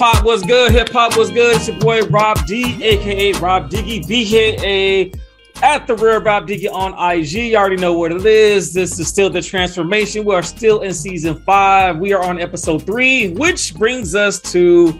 hop was good. Hip hop was good. It's your boy Rob D, aka Robb Diggie, BKA at the rear Robb Diggie on IG. You already know what it is. This is still the transformation. We are still in season five. We are on episode three, which brings us to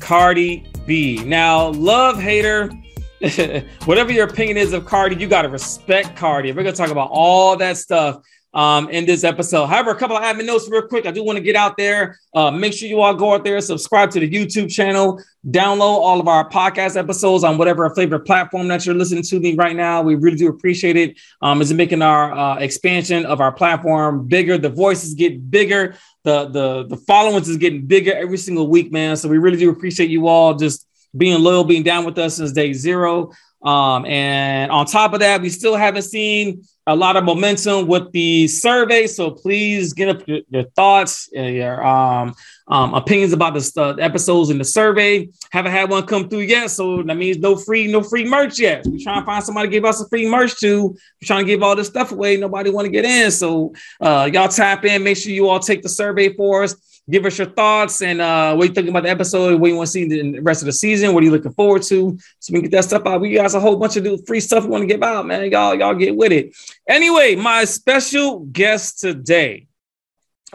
Cardi B. Now, love hater. Whatever your opinion is of Cardi, you got to respect Cardi. We're going to talk about all that stuff um, in this episode. However, a couple of admin notes real quick. I do want to get out there. Uh, make sure you all go out there, subscribe to the YouTube channel, download all of our podcast episodes on whatever favorite platform that you're listening to me right now. We really do appreciate it. Um, it's making our uh, expansion of our platform bigger. The voices get bigger. The the the followings is getting bigger every single week, man. So we really do appreciate you all just being loyal, being down with us since day zero. Um, and on top of that, we still haven't seen a lot of momentum with the survey. So please get up your, your thoughts, uh, your um, um, opinions about the uh, episodes in the survey. Haven't had one come through yet, so that means no free, no free merch yet. We're trying to find somebody to give us a free merch to. We're trying to give all this stuff away. Nobody want to get in, so uh, y'all tap in. Make sure you all take the survey for us give us your thoughts and uh, what you think about the episode, what you want to see in the rest of the season, what are you looking forward to, so we can get that stuff out. We got a whole bunch of new free stuff we want to give out, man. Y'all, y'all get with it. Anyway, my special guest today.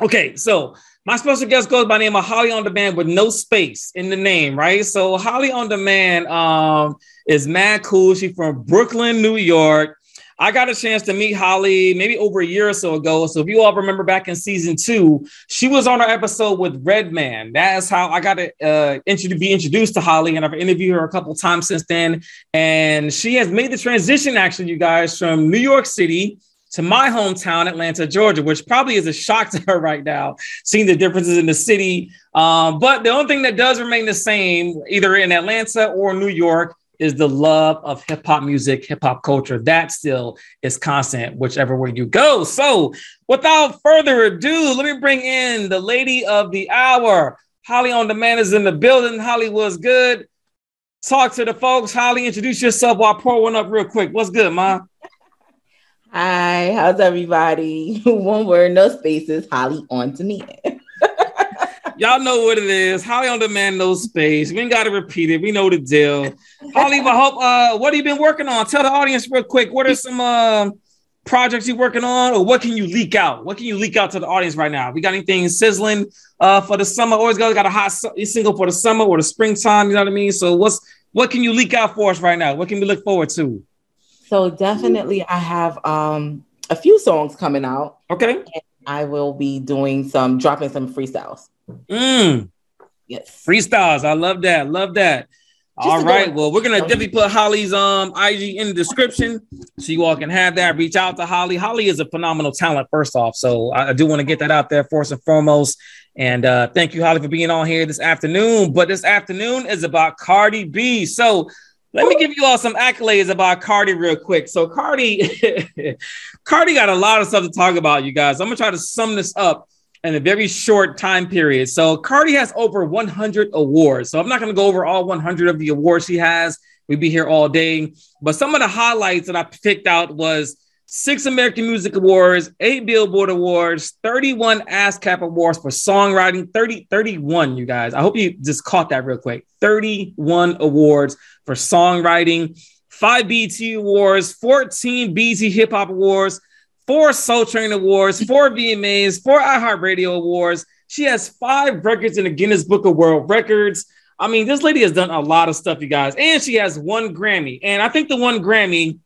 Okay, so my special guest goes by the name of Holly on Demand with no space in the name, right? So Holly on Demand um, is mad cool. She's from Brooklyn, New York. I got a chance to meet Holly maybe over a year or so ago. So if you all remember back in season two, she was on our episode with Redman. That's how I got to uh, be introduced to Holly, and I've interviewed her a couple times since then. And she has made the transition, actually, you guys, from New York City to my hometown, Atlanta, Georgia, which probably is a shock to her right now, seeing the differences in the city. Um, but the only thing that does remain the same, either in Atlanta or New York, is the love of hip hop music, hip hop culture. That still is constant, whichever way you go. So, without further ado, let me bring in the lady of the hour. Holly on Demand is in the building. Holly was good. Talk to the folks. Holly, introduce yourself while I pour one up real quick. What's good, ma? Hi, how's everybody? One word, no spaces. Holly on to me. Y'all know what it is. Holly on demand, no space. We ain't got to repeat it. We know the deal. Holly, I hope. Uh, what have you been working on? Tell the audience real quick. What are some uh, projects you're working on, or what can you leak out? What can you leak out to the audience right now? We got anything sizzling uh, for the summer? Always got got a hot single for the summer or the springtime. You know what I mean? So what's what can you leak out for us right now? What can we look forward to? So definitely, I have um, a few songs coming out. Okay. I will be doing some dropping some freestyles. Mm. Yes. Freestyles. I love that. Love that. Just all right. Well, we're gonna definitely put Holly's um IG in the description so you all can have that. Reach out to Holly. Holly is a phenomenal talent, first off. So I, I do want to get that out there first and foremost. And uh, thank you, Holly, for being on here this afternoon. But this afternoon is about Cardi B. So let me give you all some accolades about Cardi real quick. So Cardi, Cardi got a lot of stuff to talk about, you guys. I'm gonna try to sum this up in a very short time period. So Cardi has over 100 awards. So I'm not going to go over all 100 of the awards she has. We'd be here all day. But some of the highlights that I picked out was six American Music Awards, eight Billboard Awards, 31 ASCAP Awards for songwriting, 30, 31, you guys. I hope you just caught that real quick. 31 awards for songwriting, five BET Awards, 14 BET Hip Hop Awards, four Soul Train Awards, four VMAs, four iHeartRadio Awards. She has five records in the Guinness Book of World Records. I mean, this lady has done a lot of stuff, you guys, and she has one Grammy. And I think the one Grammy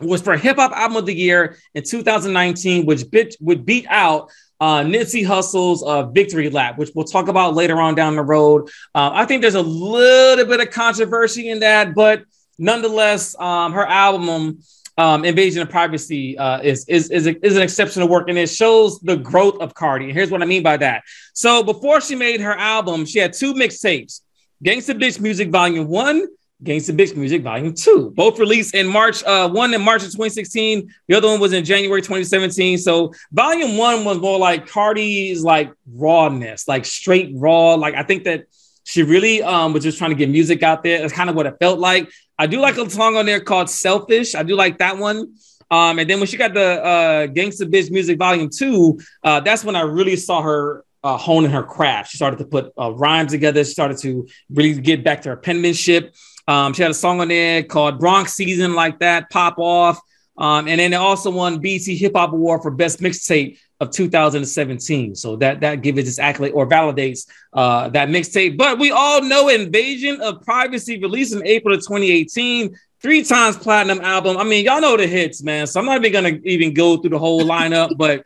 was for Hip Hop Album of the Year in 2019, which bit, would beat out uh, Nipsey Hussle's uh, Victory Lap, which we'll talk about later on down the road. Uh, I think there's a little bit of controversy in that, but nonetheless, um, her album um, Invasion of Privacy uh, is, is, is, a, is an exceptional work and it shows the growth of Cardi. And here's what I mean by that. So before she made her album, she had two mixtapes Gangsta Bitch Music Volume 1, Gangsta Bitch Music Volume 2, both released in March, uh, one in March of 2016, the other one was in January 2017. So Volume 1 was more like Cardi's like rawness, like straight raw. Like I think that she really um, was just trying to get music out there. That's kind of what it felt like. I do like a song on there called Selfish. I do like that one. Um, and then when she got the uh, Gangsta Bitch Music Volume 2, uh, that's when I really saw her uh, honing her craft. She started to put uh, rhymes together. She started to really get back to her penmanship. Um, she had a song on there called Bronx Season, like that, pop off. Um, and then it also won BET Hip Hop Award for Best Mixtape of 2017. So that that gives this accolade or validates uh, that mixtape. But we all know Invasion of Privacy released in April of 2018, three times platinum album. I mean, y'all know the hits, man. So I'm not even gonna even go through the whole lineup, but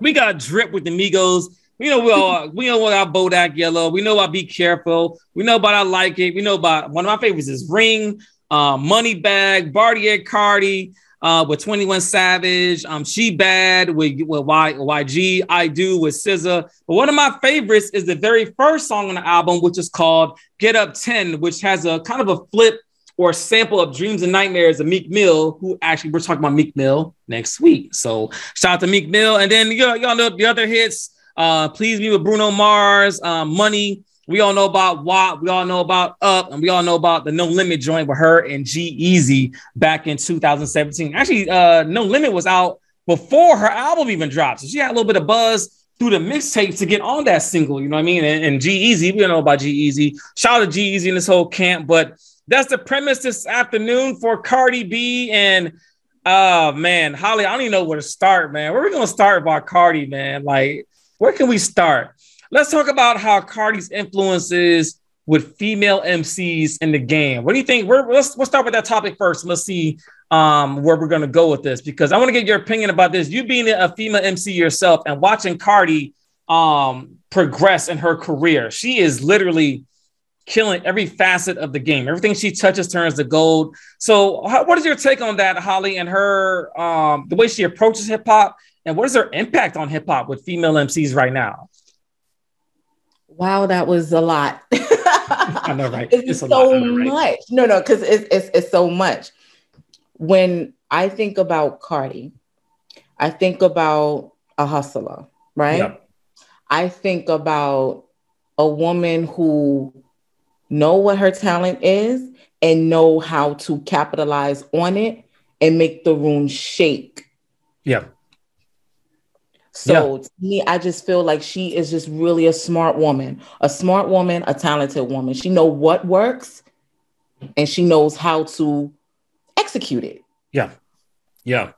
we got Drip with the Migos. We know we all we know about Bodak Yellow. We know about Be Careful. We know about I Like It. We know about one of my favorites is Ring, uh, Moneybagg, Bartier Cardi uh, with 21 Savage, um, She Bad with, with y, YG, I Do with SZA. But one of my favorites is the very first song on the album, which is called Get Up 10, which has a kind of a flip or sample of Dreams and Nightmares of Meek Mill, who actually we're talking about Meek Mill next week. So shout out to Meek Mill. And then y'all, y'all know the other hits, uh, Please Me with Bruno Mars, um, Money, we all know about WAP. We all know about Up, and we all know about the No Limit joint with her and G-Eazy back in 2017. Actually, uh, No Limit was out before her album even dropped, so she had a little bit of buzz through the mixtape to get on that single. You know what I mean? And, and G-Eazy, we don't know about G-Eazy. Shout out to G-Eazy in this whole camp, but that's the premise this afternoon for Cardi B and. Oh man, Holly, I don't even know where to start, man. Where are we gonna start about Cardi, man? Like, where can we start? Let's talk about how Cardi's influences with female MCs in the game. What do you think? We're, let's let's start with that topic first. Let's see um, where we're going to go with this because I want to get your opinion about this. You being a female MC yourself and watching Cardi um, progress in her career, she is literally killing every facet of the game. Everything she touches turns to gold. So, how, what is your take on that, Holly, and her um, the way she approaches hip hop, and what is her impact on hip hop with female MCs right now? Wow, that was a lot. I know, right? It's, it's so lot, know, right? much. No, no, because it's, it's it's so much. When I think about Cardi, I think about a hustler, right? Yep. I think about a woman who know what her talent is and know how to capitalize on it and make the room shake. Yeah. So yeah. to me, I just feel like she is just really a smart woman, a smart woman, a talented woman. She know what works and she knows how to execute it. Yeah. Yeah.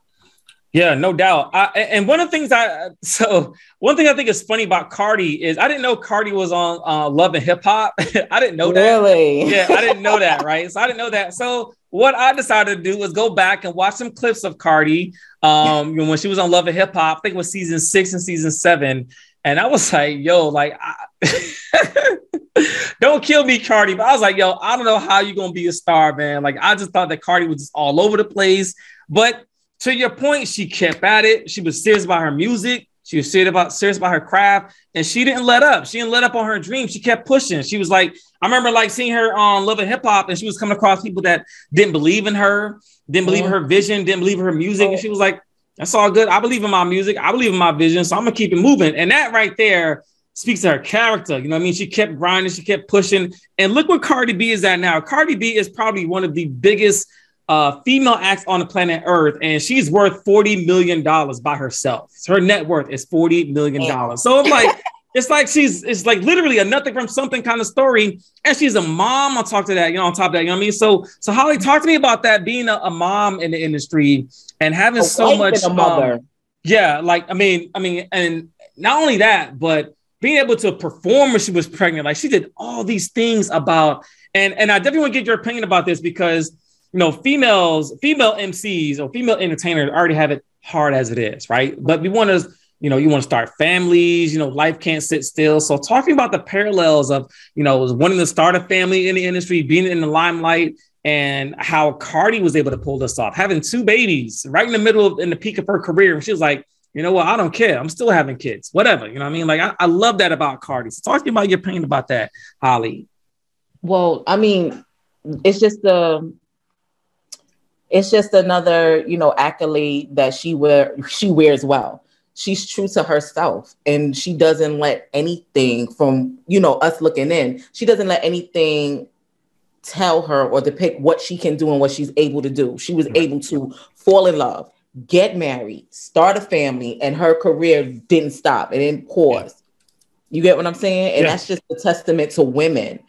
Yeah, no doubt. I, and one of the things I so one thing I think is funny about Cardi is I didn't know Cardi was on uh, Love and Hip Hop. I didn't know that. Really? Yeah, I didn't know that. Right. So I didn't know that. So what I decided to do was go back and watch some clips of Cardi um, when she was on Love and Hip Hop. I think it was season six and season seven. And I was like, yo, like, I... don't kill me, Cardi. But I was like, yo, I don't know how you're gonna be a star, man. Like, I just thought that Cardi was just all over the place. But to your point, she kept at it. She was serious about her music. She was serious about serious about her craft, and she didn't let up. She didn't let up on her dream. She kept pushing. She was like, I remember like seeing her on Love and Hip Hop, and she was coming across people that didn't believe in her, didn't believe in uh-huh. her vision, didn't believe in her music, and oh. she was like, "That's all good. I believe in my music. I believe in my vision, so I'm gonna keep it moving." And that right there speaks to her character. You know what I mean? She kept grinding, she kept pushing, and look where Cardi B is at now. Cardi B is probably one of the biggest uh, female acts on the planet Earth, and she's worth forty million dollars by herself. Her net worth is forty million dollars. So I'm like, it's like she's it's like literally a nothing from something kind of story, and she's a mom. I'll talk to that, you know, on top of that, you know what I mean. So, so Holly, talk to me about that being a, a mom in the industry and having a so much a mother. Um, yeah, like I mean, I mean, and not only that, but being able to perform when she was pregnant, like she did all these things about, and and I definitely want to get your opinion about this because you know, females, female MCs or female entertainers already have it hard as it is, right? But we want to, you know, you want to start families, you know, life can't sit still. So talking about the parallels of, you know, wanting to start a family in the industry, being in the limelight, and how Cardi was able to pull this off, having two babies right in the middle of in the peak of her career. And she was like, you know what, I don't care. I'm still having kids, whatever. You know what I mean? Like I, I love that about Cardi. So talk to me about your pain about that, Holly. Well, I mean, it's just the it's just another you know accolade that she wear she wears well she's true to herself and she doesn't let anything from you know us looking in she doesn't let anything tell her or depict what she can do and what she's able to do she was able to fall in love get married start a family and her career didn't stop it didn't pause You get what I'm saying? And yeah. that's just a testament to women.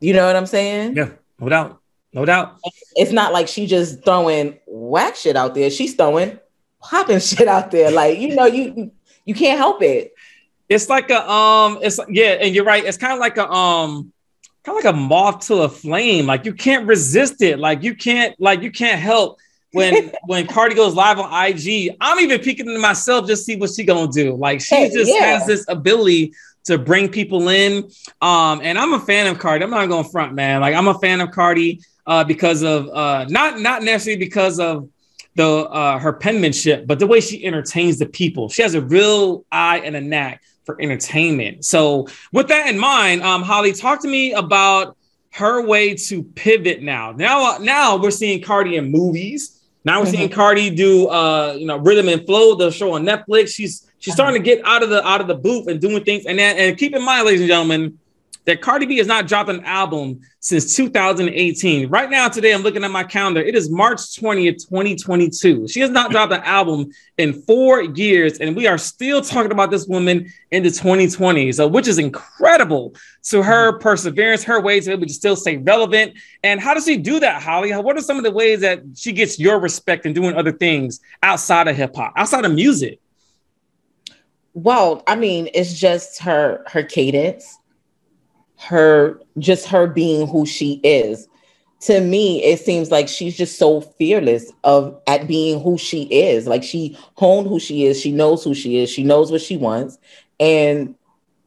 You know what I'm saying? Yeah, no doubt. No doubt. It's not like she just throwing whack shit out there. She's throwing popping shit out there. Like, you know, you you can't help it. It's like a um, it's yeah, and you're right. It's kind of like a um, kind of like a moth to a flame. Like you can't resist it. Like you can't like you can't help when when Cardi goes live on IG. I'm even peeking into myself just see what she gonna do. Like she hey, just yeah. has this ability to bring people in. Um, and I'm a fan of Cardi. I'm not going to front, man. Like I'm a fan of Cardi uh, because of uh, not not necessarily because of the uh, her penmanship, but the way she entertains the people. She has a real eye and a knack for entertainment. So, with that in mind, um, Holly, talk to me about her way to pivot now. Now, now we're seeing Cardi in movies. Now we're mm-hmm. seeing Cardi do, uh, you know, Rhythm and Flow, the show on Netflix. She's she's starting to get out of the out of the booth and doing things. And then, and keep in mind, ladies and gentlemen, that Cardi B has not dropped an album since 2018. Right now, today, I'm looking at my calendar. It is March 20th, 2022. She has not dropped an album in four years, and we are still talking about this woman into 2020. So, which is incredible to her mm-hmm. perseverance, her ways to be able to still stay relevant. And how does she do that, Holly? What are some of the ways that she gets your respect and doing other things outside of hip hop, outside of music? Well, I mean, it's just her her cadence her just her being who she is to me it seems like she's just so fearless of at being who she is like she honed who she is she knows who she is she knows what she wants and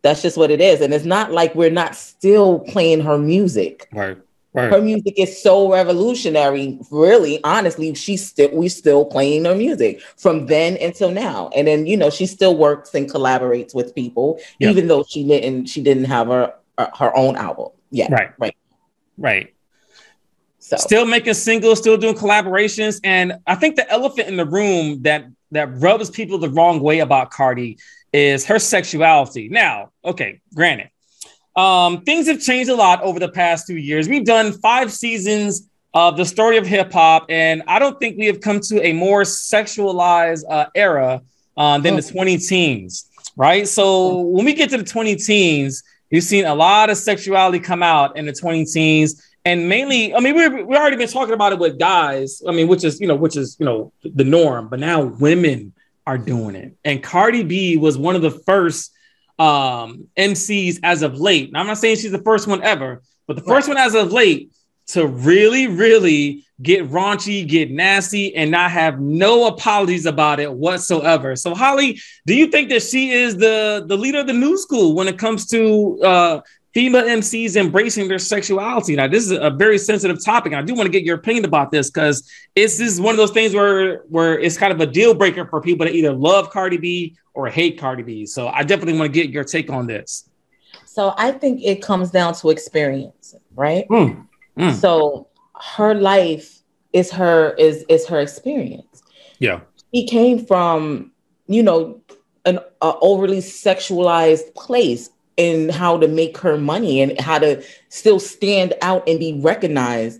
that's just what it is and it's not like we're not still playing her music right Right. Her music is so revolutionary. Really, honestly, she's still we still playing her music from then until now. And then you know she still works and collaborates with people, yep. even though she didn't she didn't have her uh, her own album. Yeah. Right. Right. Right. So still making singles, still doing collaborations, and I think the elephant in the room that that rubs people the wrong way about Cardi is her sexuality. Now, okay, granted, um, things have changed a lot over the past two years. We've done five seasons of the story of hip hop, and I don't think we have come to a more sexualized uh, era uh, than oh. the 20 teens, right? So when we get to the 20 teens, You've seen a lot of sexuality come out in the 20 teens. And mainly, I mean, we've we already been talking about it with guys. I mean, which is, you know, which is, you know, the norm, but now women are doing it. And Cardi B was one of the first um, MCs as of late. Now, I'm not saying she's the first one ever, but the first right. one as of late to really, really get raunchy, get nasty, and not have no apologies about it whatsoever. So, Holly, do you think that she is the the leader of the new school when it comes to uh, female MCs embracing their sexuality? Now, this is a very sensitive topic. I do want to get your opinion about this because it's this is one of those things where where it's kind of a deal breaker for people to either love Cardi B or hate Cardi B. So, I definitely want to get your take on this. So, I think it comes down to experience, right? Mm. Mm. So her life is her is is her experience. Yeah. He came from, you know, an overly sexualized place in how to make her money and how to still stand out and be recognized.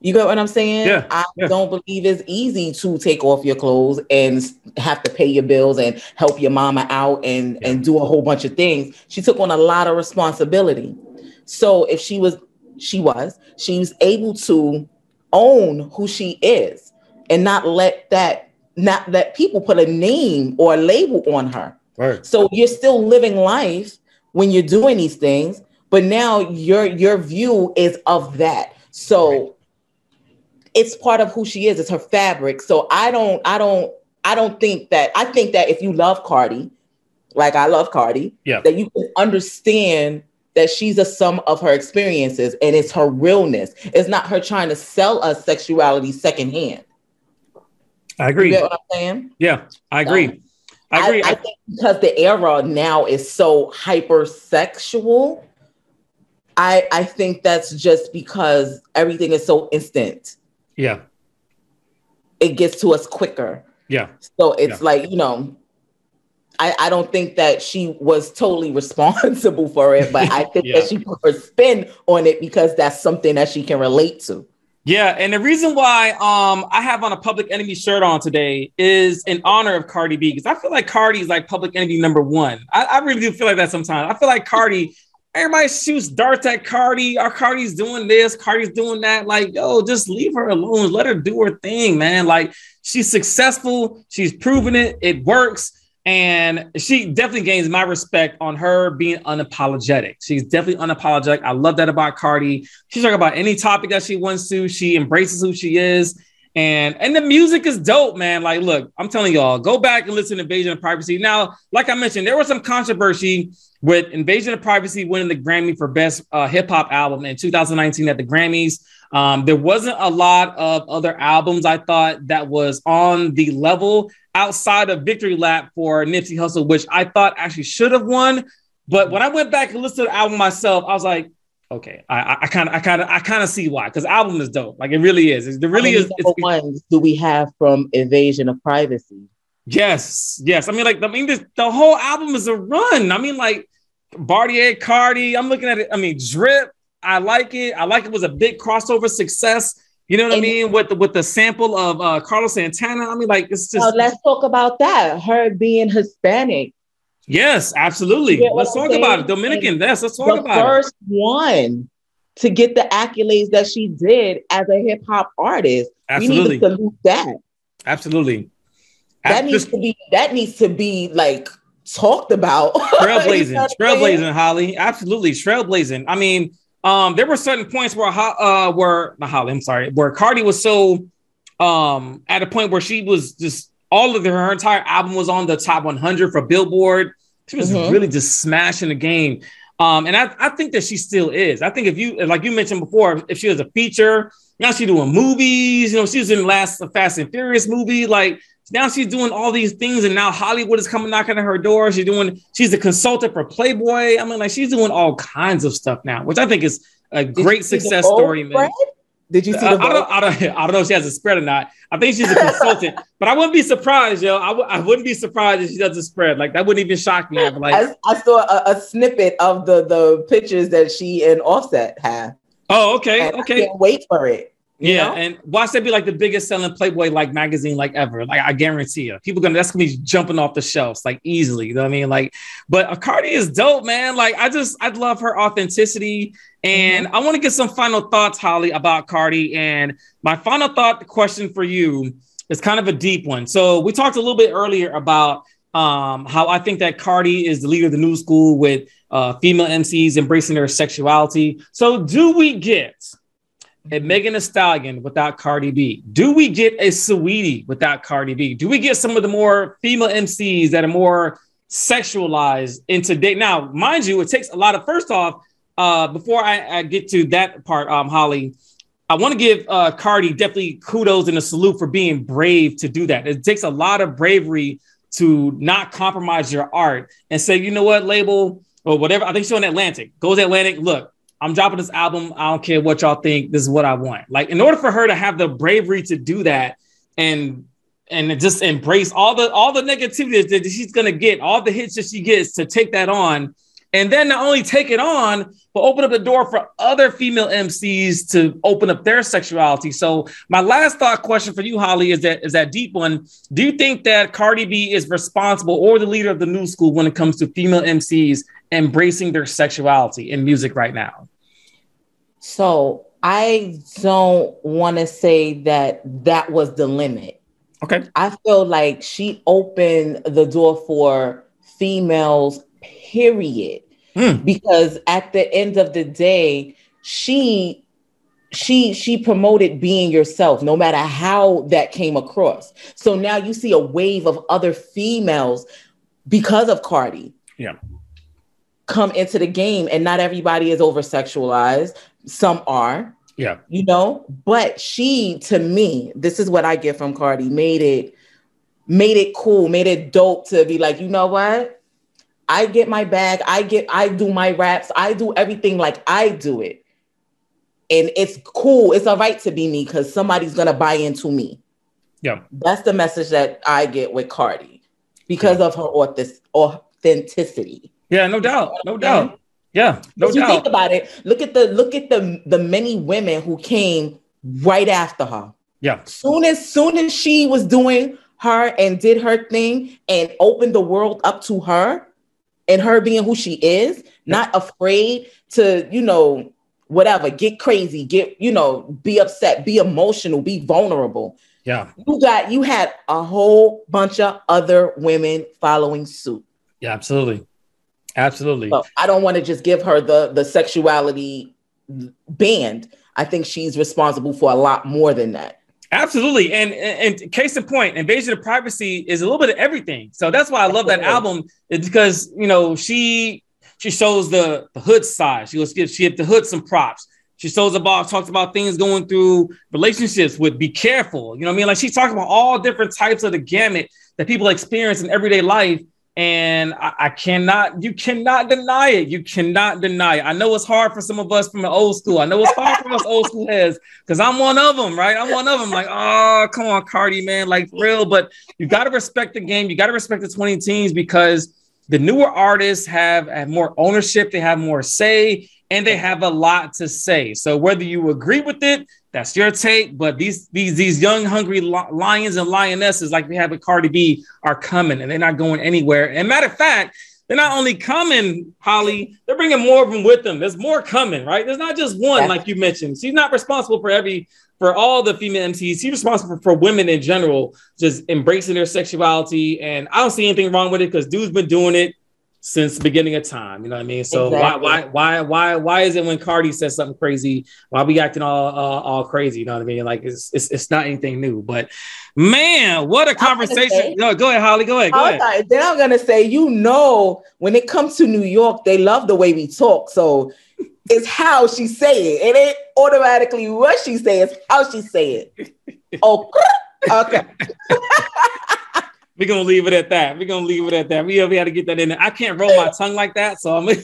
You get what I'm saying? Yeah, I yeah. don't believe it's easy to take off your clothes and have to pay your bills and help your mama out and, yeah. and do a whole bunch of things. She took on a lot of responsibility. So if she was she was she was able to own who she is and not let that not let people put a name or a label on her. Right. so you're still living life when you're doing these things but now your your view is of that. So right. it's part of who she is. It's her fabric. So i don't i don't i don't think that i think that if you love cardi like i love cardi yeah. that you can understand that she's a sum of her experiences and it's her realness. It's not her trying to sell us sexuality secondhand. I agree. You get what I'm saying? Yeah, I agree. Um, I agree. I, I, think because the era now is so hypersexual, I I think that's just because everything is so instant. Yeah. It gets to us quicker. Yeah. So it's yeah. like, you know, I, I don't think that she was totally responsible for it, but I think yeah. that she put her spin on it because that's something that she can relate to. Yeah, and the reason why um I have on a Public Enemy shirt on today is in honor of Cardi B because I feel like Cardi is like Public Enemy number one. I, I really do feel like that sometimes. I feel like Cardi, everybody shoots darts at Cardi. Our Cardi's doing this, Cardi's doing that. Like, yo, just leave her alone. Let her do her thing, man. Like, she's successful. She's proven it. It works. And she definitely gains my respect on her being unapologetic. She's definitely unapologetic. I love that about Cardi. She's talking about any topic that she wants to. She embraces who she is. And and the music is dope, man. Like, look, I'm telling y'all, go back and listen to Invasion of Privacy. Now, like I mentioned, there was some controversy with Invasion of Privacy winning the Grammy for Best uh, Hip Hop Album in 2019 at the Grammys. Um, there wasn't a lot of other albums I thought that was on the level outside of Victory Lap for Nipsey Hussle, which I thought actually should have won. But when I went back and listened to the album myself, I was like, okay, I kind of, I kind of, I kind of see why because album is dope. Like it really is. It really is. ones do we have from Invasion of Privacy? Yes, yes. I mean, like, I mean, this, the whole album is a run. I mean, like, Bartier, Cardi. I'm looking at it. I mean, Drip. I like it. I like it was a big crossover success. You know what and I mean? With the with the sample of uh, Carlos Santana. I mean, like it's just. Well, let's talk about that. Her being Hispanic. Yes, absolutely. You know let's talk saying? about it. Dominican. Yes, let's talk about it. the about first it. one to get the accolades that she did as a hip hop artist. Absolutely. We need to salute that. Absolutely. That needs to be that needs to be like talked about. Trailblazing, trailblazing, Holly. Absolutely, trailblazing. I mean, um, there were certain points where uh where not Holly, I'm sorry, where Cardi was so um at a point where she was just all of her, her entire album was on the top 100 for Billboard. She was mm-hmm. really just smashing the game. Um, and I, I think that she still is. I think if you like you mentioned before, if she was a feature, now she's doing movies, you know, she was in the last Fast and Furious movie, like now she's doing all these things, and now Hollywood is coming knocking at her door. She's doing, she's a consultant for Playboy. I mean, like she's doing all kinds of stuff now, which I think is a Did great success story, man. Did you see the? Uh, I, don't, I, don't, I don't know if she has a spread or not. I think she's a consultant, but I wouldn't be surprised, yo. I w- I wouldn't be surprised if she does a spread. Like that wouldn't even shock me. I'm like, I, I saw a, a, snippet of the the pictures that she and Offset have. Oh, okay, okay. I can't wait for it yeah, know? and watch that be like the biggest selling Playboy like magazine like ever. Like I guarantee you, people gonna that's gonna be jumping off the shelves like easily. You know what I mean? Like, but Cardi is dope, man. Like I just I love her authenticity, and mm-hmm. I want to get some final thoughts, Holly, about Cardi. And my final thought question for you is kind of a deep one. So we talked a little bit earlier about um, how I think that Cardi is the leader of the new school with uh, female MCs embracing their sexuality. So do we get a Megan Thee Stallion without Cardi B? Do we get a Saweetie without Cardi B? Do we get some of the more female MCs that are more sexualized in today? Now, mind you, it takes a lot of. First off, uh, before I, I get to that part, um, Holly, I want to give uh, Cardi definitely kudos and a salute for being brave to do that. It takes a lot of bravery to not compromise your art and say, you know what, label or whatever. I think she's on Atlantic. Goes Atlantic. Look, I'm dropping this album. I don't care what y'all think. This is what I want. Like, in order for her to have the bravery to do that and and just embrace all the all the negativity that she's gonna get, all the hits that she gets to take that on, and then not only take it on, but open up the door for other female MCs to open up their sexuality. So my last thought question for you, Holly, is that is that deep one. Do you think that Cardi B is responsible or the leader of the new school when it comes to female MCs embracing their sexuality in music right now? So I don't want to say that that was the limit. Okay. I feel like she opened the door for females, period. Mm. Because at the end of the day, she she she promoted being yourself no matter how that came across. So now you see a wave of other females because of Cardi. Yeah. Come into the game and not everybody is over sexualized. Some are. Yeah. You know, but she to me, this is what I get from Cardi, made it made it cool, made it dope to be like, you know what? I get my bag, I get I do my raps, I do everything like I do it. And it's cool. It's all right to be me because somebody's gonna buy into me. Yeah. That's the message that I get with Cardi because yeah. of her authenticity. Yeah, no doubt. No doubt. Yeah, no doubt. You think about it. Look at the look at the the many women who came right after her. Yeah. Soon as soon as she was doing her and did her thing and opened the world up to her and her being who she is, not afraid to, you know, whatever, get crazy, get, you know, be upset, be emotional, be vulnerable. Yeah. You got you had a whole bunch of other women following suit. Yeah, absolutely. Absolutely. So I don't want to just give her the the sexuality band. I think she's responsible for a lot more than that. Absolutely. And, and, and case in point, invasion of privacy is a little bit of everything. So that's why I love that album. Is because you know she she shows the the hood side. She was she had the hood some props. She shows about talks about things going through relationships with be careful. You know what I mean? Like she talks about all different types of the gamut that people experience in everyday life. And I, I, cannot, you cannot deny it. You cannot deny it. I know it's hard for some of us from the old school. I know it's hard for us old school heads because I'm one of them, right? I'm one of them. Like, oh, come on, Cardi, man, like real. But you got to respect the game. You got to respect the 20 teams because the newer artists have, have more ownership, they have more say, and they have a lot to say. So whether you agree with it, that's your take. But these these these young hungry lions and lionesses, like we have with Cardi B, are coming, and they're not going anywhere. And matter of fact, they're not only coming, Holly, they're bringing more of them with them. There's more coming, right? There's not just one, like you mentioned. She's not responsible for every for all the female MCs. She's responsible for, for women in general, just embracing their sexuality. And I don't see anything wrong with it because dude's been doing it since the beginning of time. You know what I mean? So exactly. why why why why why is it when Cardi says something crazy, why we acting all uh, all crazy? You know what I mean? Like it's, it's it's not anything new. But man, what a conversation! Say, no, go ahead, Holly. Go ahead. Go ahead. Then I'm gonna say, you know, when it comes to New York, they love the way we talk. So it's how she say it. It ain't automatically what she say, it's how she say it. Oh, okay. We're gonna leave it at that. We're gonna leave it at that. We, we had to get that in there. I can't roll my tongue like that, so I'm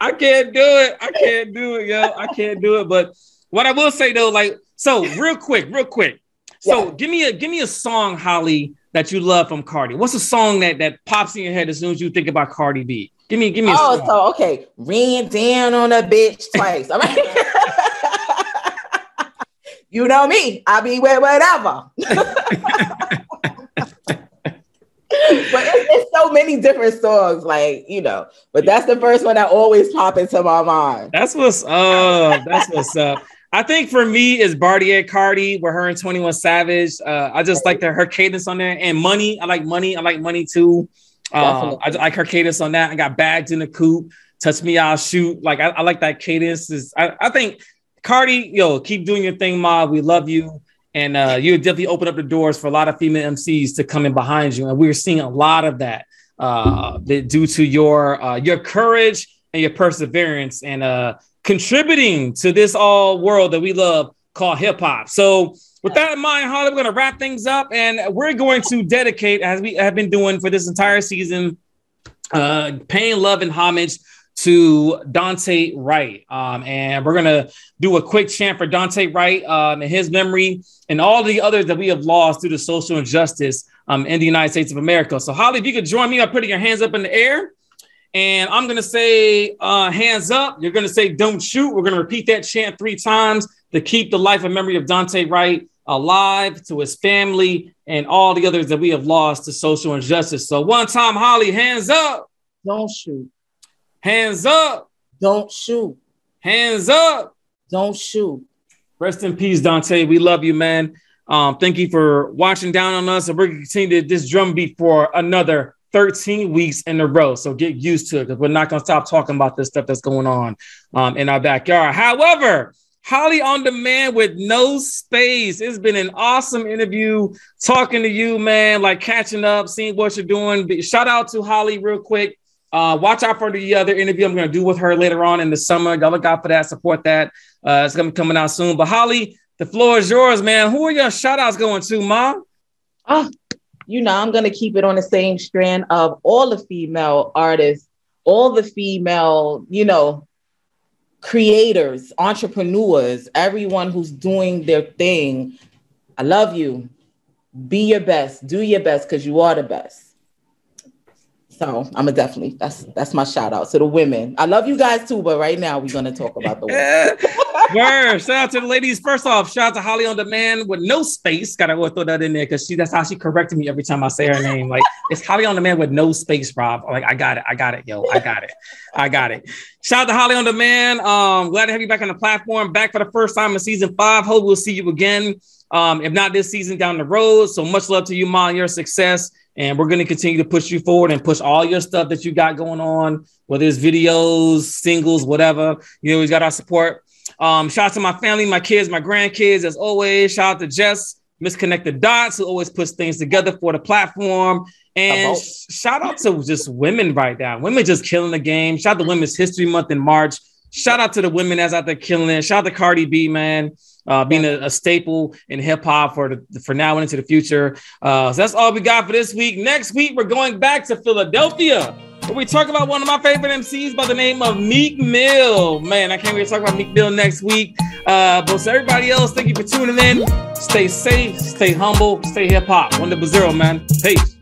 I can't do it. I can't do it, yo. I can't do it. But what I will say though, like, so real quick, real quick. So yeah. give me a give me a song, Holly, that you love from Cardi. What's a song that that pops in your head as soon as you think about Cardi B? Give me, give me. oh, song. so okay, ran down on a bitch twice. All right. you know me. I be with whatever. but it's, it's, so many different songs, like you know. But that's the first one that always pop into my mind. That's what's up. That's what's up. I think for me is Bartier Cardi with her and 21 Savage. Uh, I just like the, her cadence on there and money. I like money. I like money too. Uh, I like her cadence on that. I got bagged in the coop. Touch me, I'll shoot. Like I, I like that cadence. Is I, I, think Cardi, yo, keep doing your thing, Ma. We love you, and uh, you definitely open up the doors for a lot of female MCs to come in behind you, and we're seeing a lot of that uh, due to your uh, your courage and your perseverance and uh, contributing to this all world that we love called hip hop. So with that in mind, Holly, we're going to wrap things up and we're going to dedicate, as we have been doing for this entire season, uh, paying love and homage to Daunte Wright. Um, and we're going to do a quick chant for Daunte Wright um, in his memory and all the others that we have lost to social injustice um, in the United States of America. So, Holly, if you could join me by putting your hands up in the air. And I'm going to say uh, hands up. You're going to say don't shoot. We're going to repeat that chant three times to keep the life and memory of Daunte Wright alive, to his family, and all the others that we have lost to social injustice. So, one time, Holly, hands up. Don't shoot. Hands up. Don't shoot. Hands up. Don't shoot. Rest in peace, Daunte. We love you, man. Um, thank you for watching down on us. And we're going to continue this drumbeat for another 13 weeks in a row. So get used to it because we're not going to stop talking about this stuff that's going on um, in our backyard. However, Holly on demand with no space. It's been an awesome interview talking to you, man, like catching up, seeing what you're doing. Shout out to Holly real quick. Uh, watch out for the other interview I'm going to do with her later on in the summer. Y'all look out for that, support that. Uh, it's going to be coming out soon. But Holly, the floor is yours, man. Who are your shout outs going to, Ma? Oh, you know, I'm going to keep it on the same strand of all the female artists, all the female, you know, creators, entrepreneurs, everyone who's doing their thing. I love you. Be your best. Do your best because you are the best. So I'm a definitely that's that's my shout out to the women. I love you guys too, but right now we're gonna talk about the women. Word. Shout out to the ladies. First off, shout out to Holly on Demand with no space. Gotta go throw that in there because she that's how she corrected me every time I say her name. Like it's Holly on Demand with no space, Rob. Like I got it. I got it, yo. I got it. I got it. Shout out to Holly on Demand. Um, glad to have you back on the platform. Back for the first time in season five. Hope we'll see you again. Um, if not this season, down the road. So much love to you, Ma, and your success. And we're going to continue to push you forward and push all your stuff that you got going on, whether it's videos, singles, whatever. You we got our support. Um, shout out to my family, my kids, my grandkids, as always. Shout out to Jess, Misconnected Dots, who always puts things together for the platform. And shout out to just women right now. Women just killing the game. Shout out to Women's History Month in March. Shout out to the women that's out there killing it. Shout out to Cardi B, man uh, being a, a, staple in hip hop for the, for now and into the future. Uh, so that's all we got for this week. Next week we're going back to Philadelphia. We talk about one of my favorite MCs by the name of Meek Mill. Man, I can't wait to talk about Meek Mill next week. Uh, but so everybody else, thank you for tuning in. Stay safe, stay humble, stay hip hop. One double zero, man. Peace.